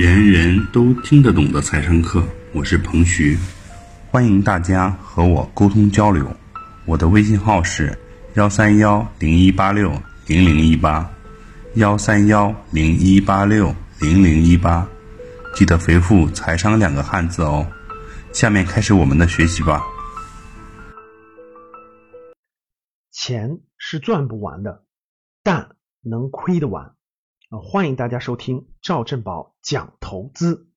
人人都听得懂的财商课，我是彭徐，欢迎大家和我沟通交流。我的微信号是幺三幺零一八六零零一八，幺三幺零一八六零零一八，记得回复“财商”两个汉字哦。下面开始我们的学习吧。钱是赚不完的，但能亏得完。啊，欢迎大家收听赵振宝讲投资。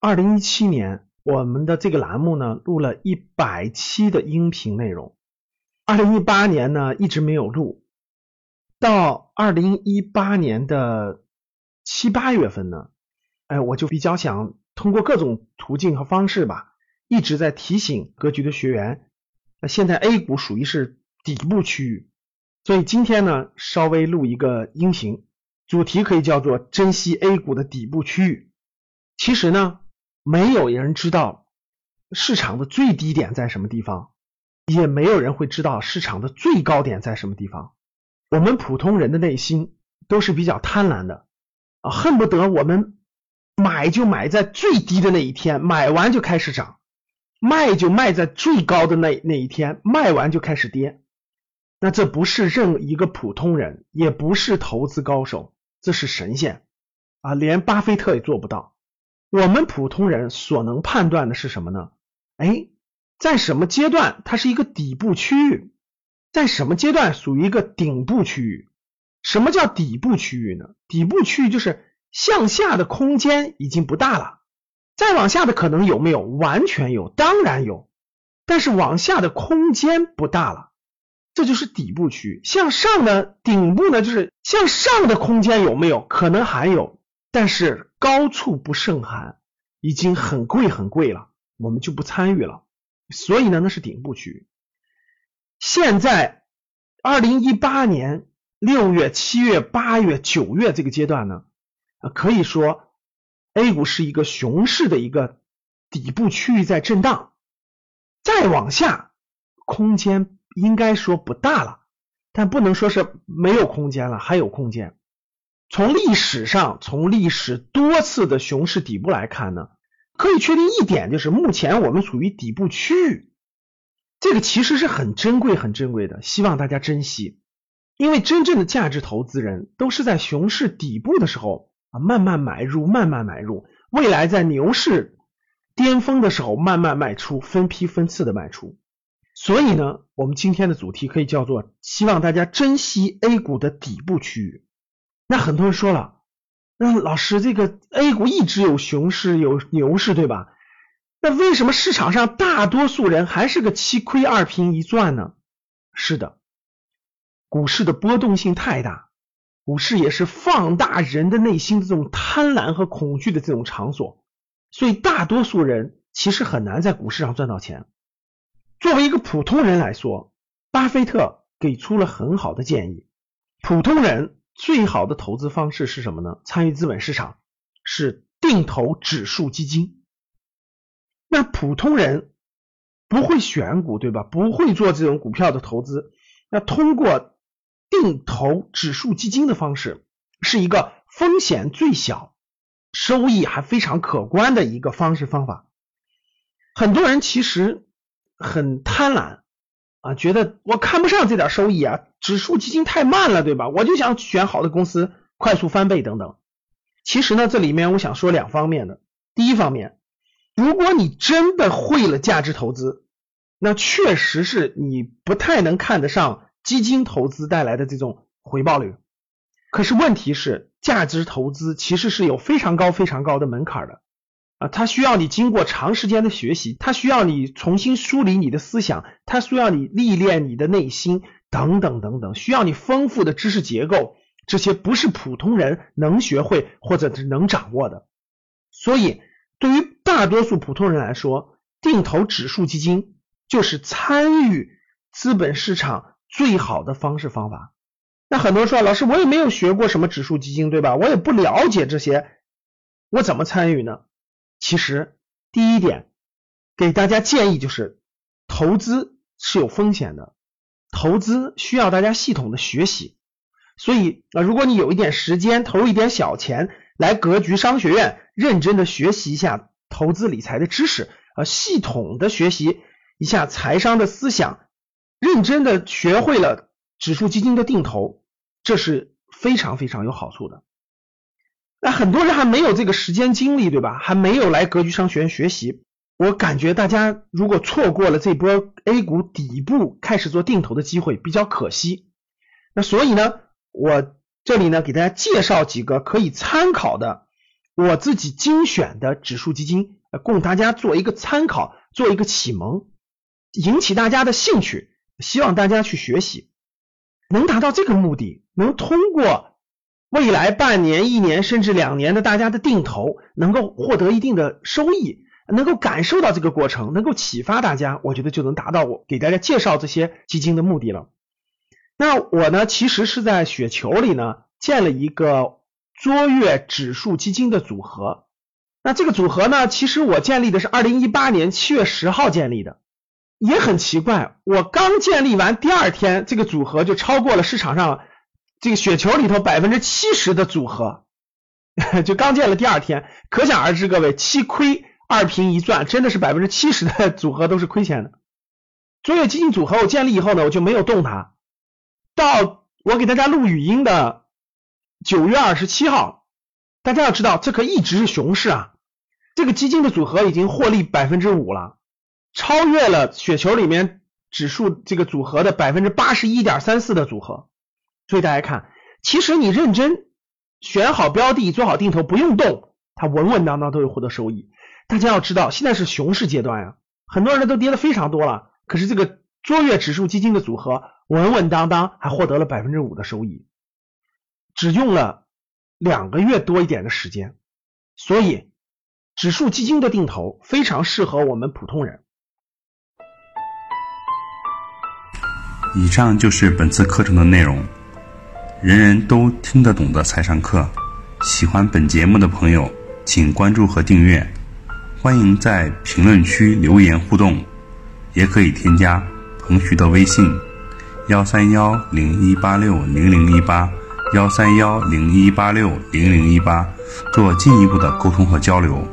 二零一七年，我们的这个栏目呢录了一百期的音频内容。二零一八年呢一直没有录，到二零一八年的七八月份呢，哎，我就比较想通过各种途径和方式吧，一直在提醒格局的学员，那现在 A 股属于是底部区域，所以今天呢稍微录一个音频。主题可以叫做珍惜 A 股的底部区域。其实呢，没有人知道市场的最低点在什么地方，也没有人会知道市场的最高点在什么地方。我们普通人的内心都是比较贪婪的啊，恨不得我们买就买在最低的那一天，买完就开始涨；卖就卖在最高的那那一天，卖完就开始跌。那这不是任一个普通人，也不是投资高手。这是神仙啊，连巴菲特也做不到。我们普通人所能判断的是什么呢？哎，在什么阶段它是一个底部区域，在什么阶段属于一个顶部区域？什么叫底部区域呢？底部区域就是向下的空间已经不大了，再往下的可能有没有？完全有，当然有，但是往下的空间不大了。这就是底部区域，向上的顶部呢，就是向上的空间有没有？可能还有，但是高处不胜寒，已经很贵很贵了，我们就不参与了。所以呢，那是顶部区域。现在二零一八年六月、七月、八月、九月这个阶段呢，可以说 A 股是一个熊市的一个底部区域在震荡，再往下空间。应该说不大了，但不能说是没有空间了，还有空间。从历史上，从历史多次的熊市底部来看呢，可以确定一点，就是目前我们处于底部区域，这个其实是很珍贵、很珍贵的，希望大家珍惜。因为真正的价值投资人都是在熊市底部的时候啊，慢慢买入，慢慢买入，未来在牛市巅峰的时候慢慢卖出，分批分次的卖出。所以呢，我们今天的主题可以叫做希望大家珍惜 A 股的底部区域。那很多人说了，那老师这个 A 股一直有熊市有牛市对吧？那为什么市场上大多数人还是个七亏二平一赚呢？是的，股市的波动性太大，股市也是放大人的内心的这种贪婪和恐惧的这种场所，所以大多数人其实很难在股市上赚到钱。作为一个普通人来说，巴菲特给出了很好的建议。普通人最好的投资方式是什么呢？参与资本市场是定投指数基金。那普通人不会选股，对吧？不会做这种股票的投资。那通过定投指数基金的方式，是一个风险最小、收益还非常可观的一个方式方法。很多人其实。很贪婪啊，觉得我看不上这点收益啊，指数基金太慢了，对吧？我就想选好的公司，快速翻倍等等。其实呢，这里面我想说两方面的。第一方面，如果你真的会了价值投资，那确实是你不太能看得上基金投资带来的这种回报率。可是问题是，价值投资其实是有非常高、非常高的门槛的。啊，它需要你经过长时间的学习，它需要你重新梳理你的思想，它需要你历练你的内心，等等等等，需要你丰富的知识结构，这些不是普通人能学会或者是能掌握的。所以，对于大多数普通人来说，定投指数基金就是参与资本市场最好的方式方法。那很多人说，老师，我也没有学过什么指数基金，对吧？我也不了解这些，我怎么参与呢？其实，第一点给大家建议就是，投资是有风险的，投资需要大家系统的学习。所以啊，如果你有一点时间，投入一点小钱，来格局商学院认真的学习一下投资理财的知识，呃，系统的学习一下财商的思想，认真的学会了指数基金的定投，这是非常非常有好处的。那很多人还没有这个时间精力，对吧？还没有来格局商学院学习。我感觉大家如果错过了这波 A 股底部开始做定投的机会，比较可惜。那所以呢，我这里呢给大家介绍几个可以参考的我自己精选的指数基金，供大家做一个参考，做一个启蒙，引起大家的兴趣，希望大家去学习，能达到这个目的，能通过。未来半年、一年甚至两年的大家的定投，能够获得一定的收益，能够感受到这个过程，能够启发大家，我觉得就能达到我给大家介绍这些基金的目的了。那我呢，其实是在雪球里呢建了一个卓越指数基金的组合。那这个组合呢，其实我建立的是二零一八年七月十号建立的，也很奇怪，我刚建立完第二天，这个组合就超过了市场上。这个雪球里头百分之七十的组合，就刚建了第二天，可想而知，各位七亏二平一赚，真的是百分之七十的组合都是亏钱的。卓越基金组合我建立以后呢，我就没有动它。到我给大家录语音的九月二十七号，大家要知道，这可一直是熊市啊。这个基金的组合已经获利百分之五了，超越了雪球里面指数这个组合的百分之八十一点三四的组合。所以大家看，其实你认真选好标的，做好定投，不用动，它稳稳当当都会获得收益。大家要知道，现在是熊市阶段呀，很多人都跌的非常多了，可是这个卓越指数基金的组合稳稳当当还获得了百分之五的收益，只用了两个月多一点的时间，所以指数基金的定投非常适合我们普通人。以上就是本次课程的内容。人人都听得懂的财商课，喜欢本节目的朋友，请关注和订阅。欢迎在评论区留言互动，也可以添加彭徐的微信：幺三幺零一八六零零一八幺三幺零一八六零零一八，做进一步的沟通和交流。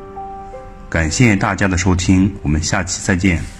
感谢大家的收听，我们下期再见。